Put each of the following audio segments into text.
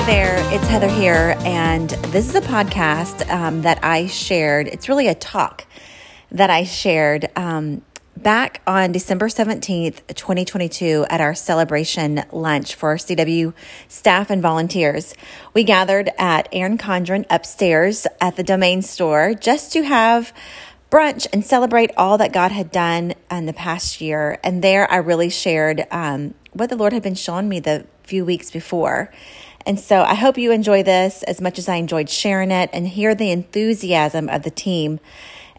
Hey there, it's Heather here, and this is a podcast um, that I shared. It's really a talk that I shared um, back on December 17th, 2022, at our celebration lunch for CW staff and volunteers. We gathered at Erin Condren upstairs at the domain store just to have brunch and celebrate all that God had done in the past year. And there I really shared um, what the Lord had been showing me the few weeks before. And so I hope you enjoy this as much as I enjoyed sharing it and hear the enthusiasm of the team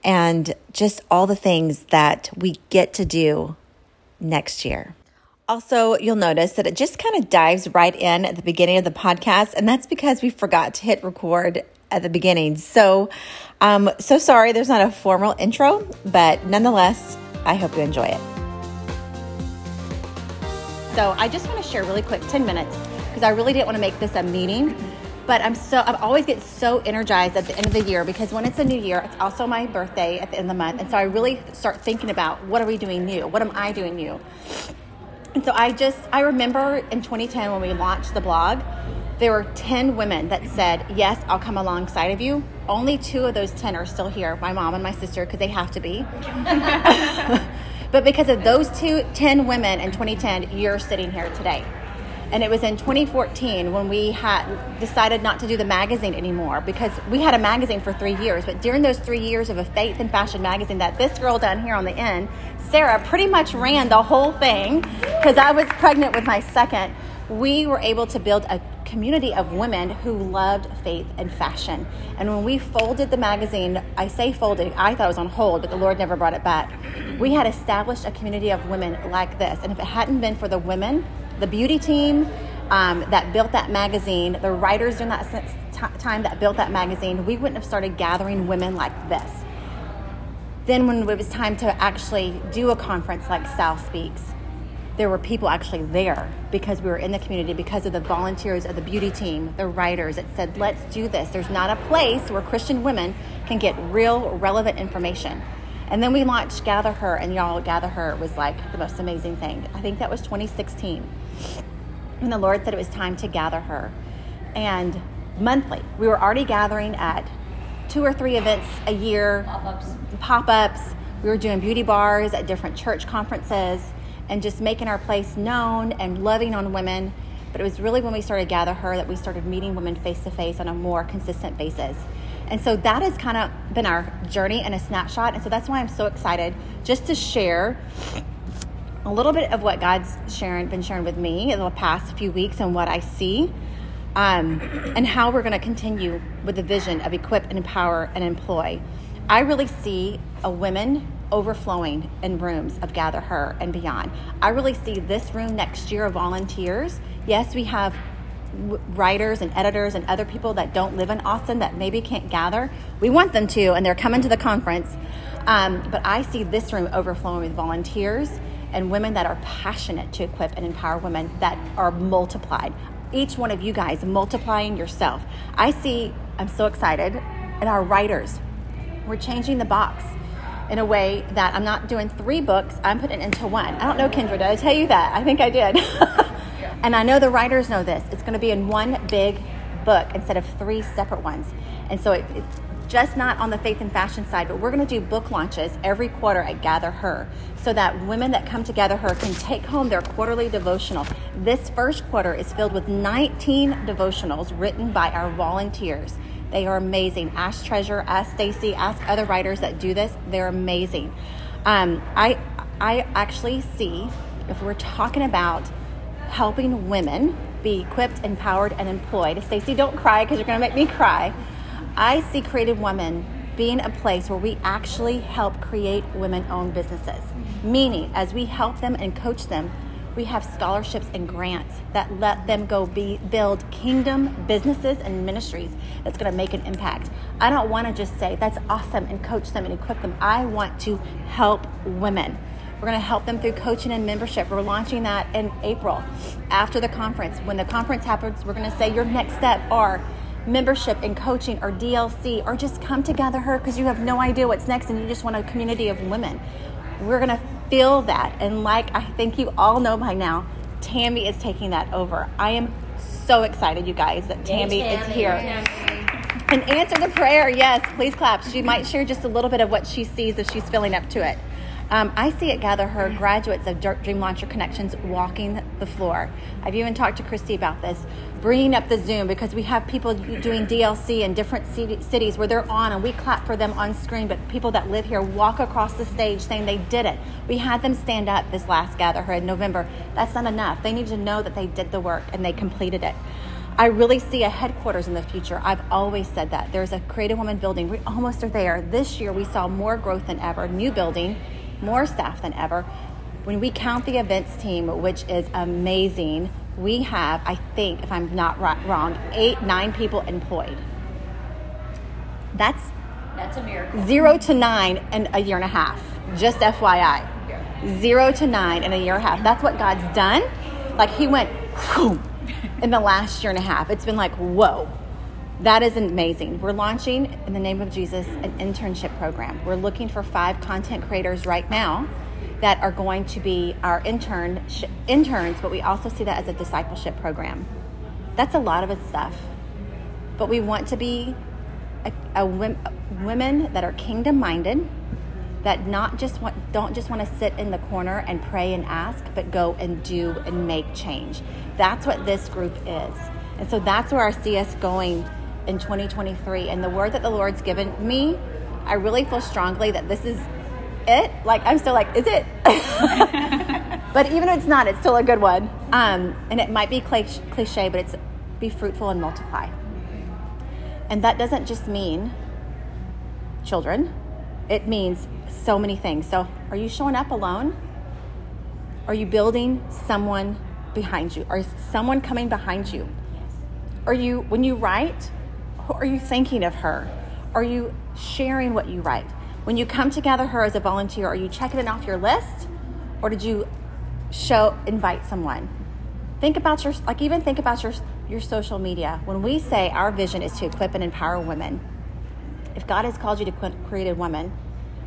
and just all the things that we get to do next year. Also, you'll notice that it just kind of dives right in at the beginning of the podcast, and that's because we forgot to hit record at the beginning. So, um, so sorry there's not a formal intro, but nonetheless, I hope you enjoy it. So, I just want to share really quick 10 minutes because I really didn't want to make this a meeting. But I'm so I always get so energized at the end of the year because when it's a new year, it's also my birthday at the end of the month, and so I really start thinking about what are we doing new? What am I doing new? And so I just I remember in 2010 when we launched the blog, there were 10 women that said, "Yes, I'll come alongside of you." Only two of those 10 are still here, my mom and my sister, because they have to be. but because of those two 10 women in 2010, you're sitting here today. And it was in 2014 when we had decided not to do the magazine anymore because we had a magazine for three years. But during those three years of a faith and fashion magazine that this girl down here on the end, Sarah, pretty much ran the whole thing because I was pregnant with my second. We were able to build a community of women who loved faith and fashion. And when we folded the magazine, I say folded, I thought it was on hold, but the Lord never brought it back. We had established a community of women like this. And if it hadn't been for the women the beauty team um, that built that magazine, the writers during that time that built that magazine, we wouldn't have started gathering women like this. Then, when it was time to actually do a conference like South Speaks, there were people actually there because we were in the community, because of the volunteers of the beauty team, the writers that said, let's do this. There's not a place where Christian women can get real, relevant information. And then we launched Gather Her, and y'all, Gather Her was like the most amazing thing. I think that was 2016. And the Lord said it was time to gather her. And monthly, we were already gathering at two or three events a year, pop ups. We were doing beauty bars at different church conferences and just making our place known and loving on women. But it was really when we started Gather Her that we started meeting women face to face on a more consistent basis. And so that has kind of been our journey and a snapshot. And so that's why I'm so excited just to share a little bit of what God's sharing, been sharing with me in the past few weeks and what I see, um, and how we're going to continue with the vision of equip and empower and employ. I really see a women overflowing in rooms of Gather Her and beyond. I really see this room next year of volunteers. Yes, we have writers and editors and other people that don't live in Austin that maybe can't gather. We want them to, and they're coming to the conference. Um, but I see this room overflowing with volunteers and women that are passionate to equip and empower women that are multiplied. Each one of you guys multiplying yourself. I see, I'm so excited, and our writers. We're changing the box in a way that I'm not doing three books, I'm putting it into one. I don't know, Kendra, did I tell you that? I think I did. And I know the writers know this. It's going to be in one big book instead of three separate ones. And so it, it's just not on the faith and fashion side, but we're going to do book launches every quarter at Gather Her so that women that come to Gather Her can take home their quarterly devotional. This first quarter is filled with 19 devotionals written by our volunteers. They are amazing. Ask Treasure, ask Stacy, ask other writers that do this. They're amazing. Um, I I actually see if we're talking about helping women be equipped, empowered, and employed. Stacy, don't cry because you're going to make me cry. I see Created Women being a place where we actually help create women owned businesses. Meaning, as we help them and coach them, we have scholarships and grants that let them go be, build kingdom businesses and ministries that's going to make an impact. I don't want to just say that's awesome and coach them and equip them. I want to help women. We're going to help them through coaching and membership. We're launching that in April after the conference. When the conference happens, we're going to say your next step are membership and coaching or DLC or just come together her because you have no idea what's next and you just want a community of women. We're going to feel that. And like I think you all know by now, Tammy is taking that over. I am so excited, you guys, that Tammy, Tammy. is here. And answer the prayer, yes, please clap. She might share just a little bit of what she sees if she's filling up to it. Um, I see it gather her graduates of Dream Launcher Connections walking the floor. I've even talked to Christy about this, bringing up the Zoom because we have people doing DLC in different cities where they're on and we clap for them on screen, but people that live here walk across the stage saying they did it. We had them stand up this last gather her in November. That's not enough. They need to know that they did the work and they completed it. I really see a headquarters in the future. I've always said that. There's a Created Woman building. We almost are there. This year we saw more growth than ever. New building more staff than ever. When we count the events team, which is amazing, we have, I think, if I'm not wrong, eight, nine people employed. That's that's a miracle. Zero to nine in a year and a half. Just FYI. Zero to nine in a year and a half. That's what God's done. Like He went whew, in the last year and a half. It's been like, whoa. That is amazing. We're launching, in the name of Jesus, an internship program. We're looking for five content creators right now that are going to be our intern sh- interns, but we also see that as a discipleship program. That's a lot of it stuff. But we want to be a women that are kingdom minded, that not just want, don't just want to sit in the corner and pray and ask, but go and do and make change. That's what this group is. And so that's where I see us going in 2023. And the word that the Lord's given me, I really feel strongly that this is it. Like, I'm still like, is it? but even if it's not, it's still a good one. Um, and it might be cliche, but it's be fruitful and multiply. And that doesn't just mean children, it means so many things. So, are you showing up alone? Are you building someone behind you? Are someone coming behind you? Are you, when you write, are you thinking of her? Are you sharing what you write? When you come to gather her as a volunteer, are you checking it off your list? Or did you show invite someone? Think about your like even think about your your social media. When we say our vision is to equip and empower women, if God has called you to create a woman,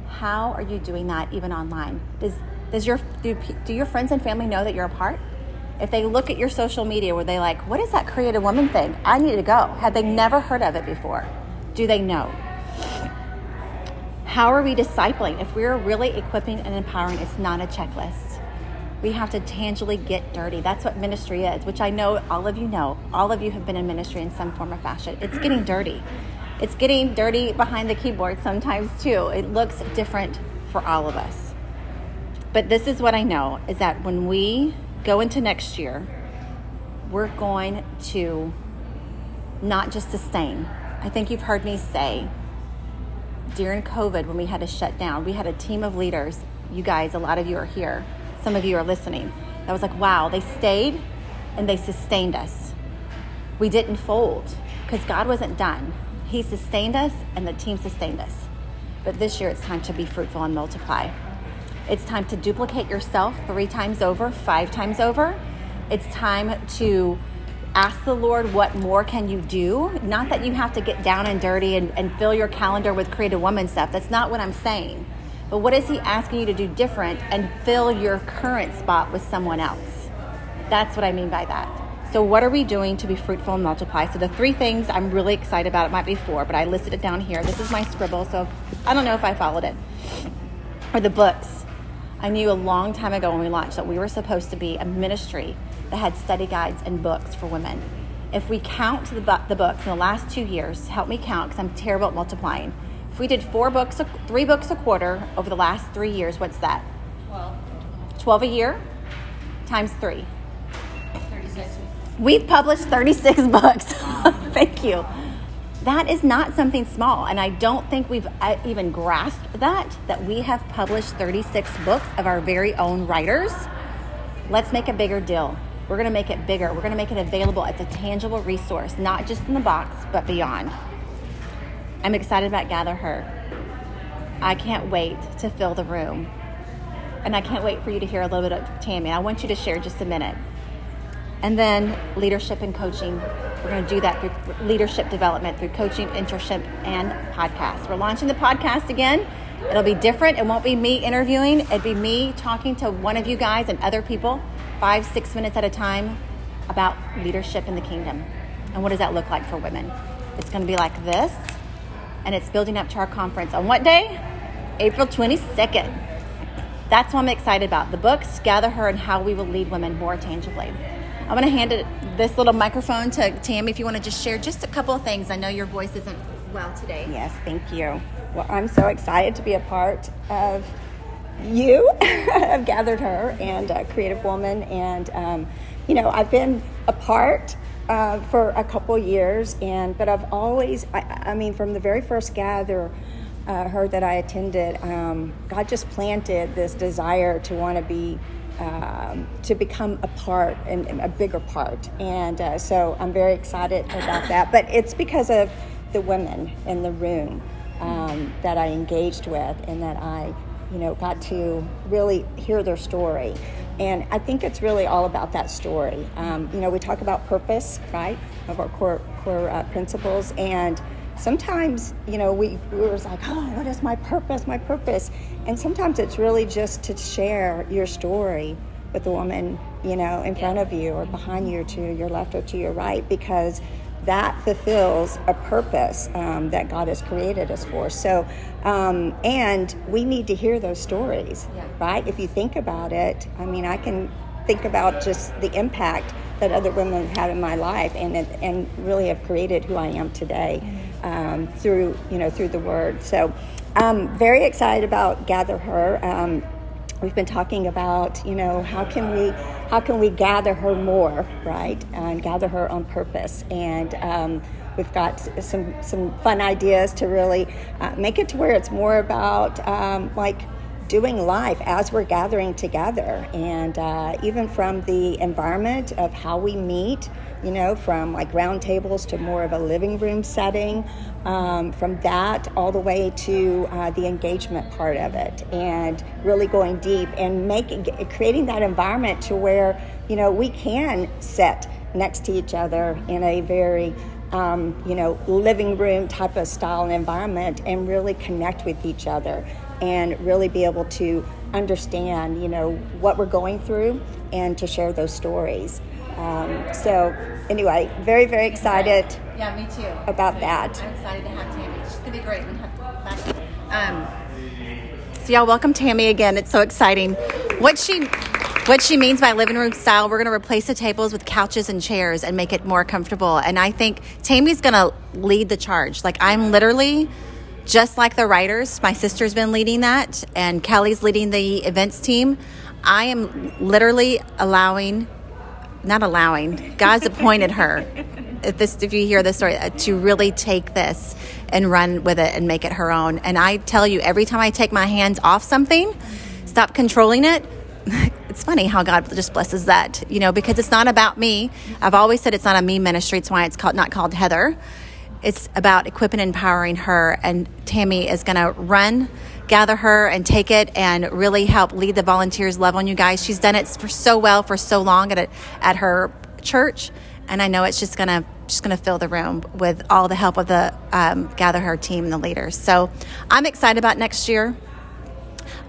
how are you doing that even online? Does does your do, do your friends and family know that you're a part? If they look at your social media where they like, what is that created woman thing? I need to go. Have they never heard of it before? Do they know? How are we discipling? If we're really equipping and empowering, it's not a checklist. We have to tangibly get dirty. That's what ministry is, which I know all of you know. All of you have been in ministry in some form or fashion. It's getting dirty. It's getting dirty behind the keyboard sometimes too. It looks different for all of us. But this is what I know is that when we go into next year, we're going to not just sustain. I think you've heard me say during COVID when we had to shut down, we had a team of leaders. You guys, a lot of you are here. Some of you are listening. That was like, wow, they stayed and they sustained us. We didn't fold because God wasn't done. He sustained us and the team sustained us. But this year it's time to be fruitful and multiply. It's time to duplicate yourself three times over, five times over. It's time to ask the Lord, what more can you do? Not that you have to get down and dirty and, and fill your calendar with created woman stuff. That's not what I'm saying. But what is He asking you to do different and fill your current spot with someone else? That's what I mean by that. So, what are we doing to be fruitful and multiply? So, the three things I'm really excited about, it might be four, but I listed it down here. This is my scribble, so I don't know if I followed it. Or the books. I knew a long time ago when we launched that we were supposed to be a ministry that had study guides and books for women. If we count the, bu- the books in the last two years, help me count because I'm terrible at multiplying. If we did four books, a, three books a quarter over the last three years, what's that? 12. 12 a year times three. 36. We've published 36 books. Thank you that is not something small. And I don't think we've uh, even grasped that, that we have published 36 books of our very own writers. Let's make a bigger deal. We're going to make it bigger. We're going to make it available as a tangible resource, not just in the box, but beyond. I'm excited about Gather Her. I can't wait to fill the room. And I can't wait for you to hear a little bit of Tammy. I want you to share just a minute. And then leadership and coaching. We're going to do that through leadership development, through coaching, internship, and podcast. We're launching the podcast again. It'll be different. It won't be me interviewing. It'll be me talking to one of you guys and other people, five, six minutes at a time, about leadership in the kingdom. And what does that look like for women? It's going to be like this, and it's building up to our conference on what day? April 22nd. That's what I'm excited about. The books, Gather Her, and how we will lead women more tangibly. I'm going to hand it, this little microphone to Tammy if you want to just share just a couple of things. I know your voice isn't well today. Yes, thank you. Well, I'm so excited to be a part of you. I've gathered her and a creative woman, and um, you know, I've been a part uh, for a couple years, and but I've always, I, I mean, from the very first gather. Uh, her that I attended, um, God just planted this desire to want to be um, to become a part and, and, a bigger part. And uh, so I'm very excited about that. But it's because of the women in the room um, that I engaged with and that I, you know, got to really hear their story. And I think it's really all about that story. Um, you know, we talk about purpose, right, of our core core uh, principles, and sometimes you know we, we were like oh what is my purpose my purpose and sometimes it's really just to share your story with the woman you know in front of you or behind you or to your left or to your right because that fulfills a purpose um, that God has created us for. So, um, and we need to hear those stories, yeah. right? If you think about it, I mean, I can think about just the impact that other women have had in my life and, and really have created who I am today um, through, you know, through the word. So I'm very excited about Gather Her. Um, we've been talking about, you know, how can we, how can we gather her more, right? And gather her on purpose. And um, we've got some, some fun ideas to really uh, make it to where it's more about um, like doing life as we're gathering together. And uh, even from the environment of how we meet, you know, from like round tables to more of a living room setting, um, from that all the way to uh, the engagement part of it, and really going deep and making creating that environment to where you know we can sit next to each other in a very um, you know living room type of style and environment and really connect with each other and really be able to understand you know what we're going through and to share those stories um, so anyway, very very excited. Yeah, me too. About that. I'm excited to have Tammy. She's gonna be great. Um, so y'all, welcome Tammy again. It's so exciting. What she what she means by living room style, we're going to replace the tables with couches and chairs and make it more comfortable. And I think Tammy's going to lead the charge. Like I'm literally just like the writers. My sister's been leading that, and Kelly's leading the events team. I am literally allowing not allowing, God's appointed her. If this, if you hear this story, uh, to really take this and run with it and make it her own. And I tell you, every time I take my hands off something, stop controlling it. It's funny how God just blesses that, you know, because it's not about me. I've always said it's not a me ministry. It's why it's called not called Heather. It's about equipping and empowering her. And Tammy is going to run gather her and take it and really help lead the volunteers love on you guys. She's done it for so well for so long at a, at her church, and I know it's just gonna just gonna fill the room with all the help of the um, gather her team and the leaders. So I'm excited about next year.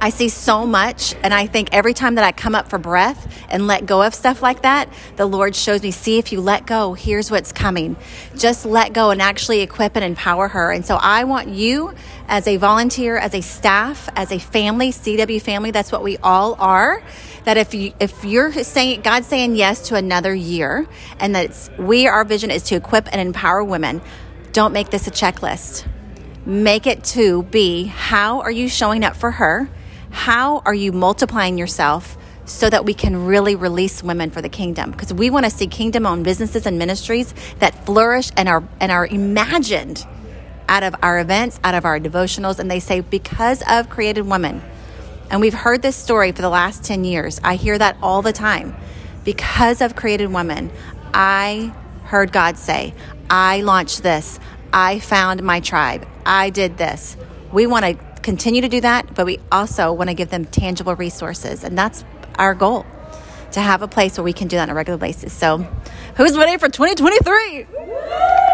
I see so much, and I think every time that I come up for breath and let go of stuff like that, the Lord shows me, see, if you let go, here's what's coming. Just let go and actually equip and empower her. And so I want you as a volunteer, as a staff, as a family, CW family, that's what we all are. That if you if you're saying God's saying yes to another year, and that we our vision is to equip and empower women, don't make this a checklist. Make it to be how are you showing up for her? How are you multiplying yourself? so that we can really release women for the kingdom because we want to see kingdom owned businesses and ministries that flourish and are and are imagined out of our events, out of our devotionals, and they say, because of created women. And we've heard this story for the last 10 years. I hear that all the time. Because of created women, I heard God say, I launched this. I found my tribe. I did this. We want to continue to do that, but we also want to give them tangible resources. And that's our goal to have a place where we can do that on a regular basis. So, who's ready for 2023?